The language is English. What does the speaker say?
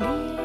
You.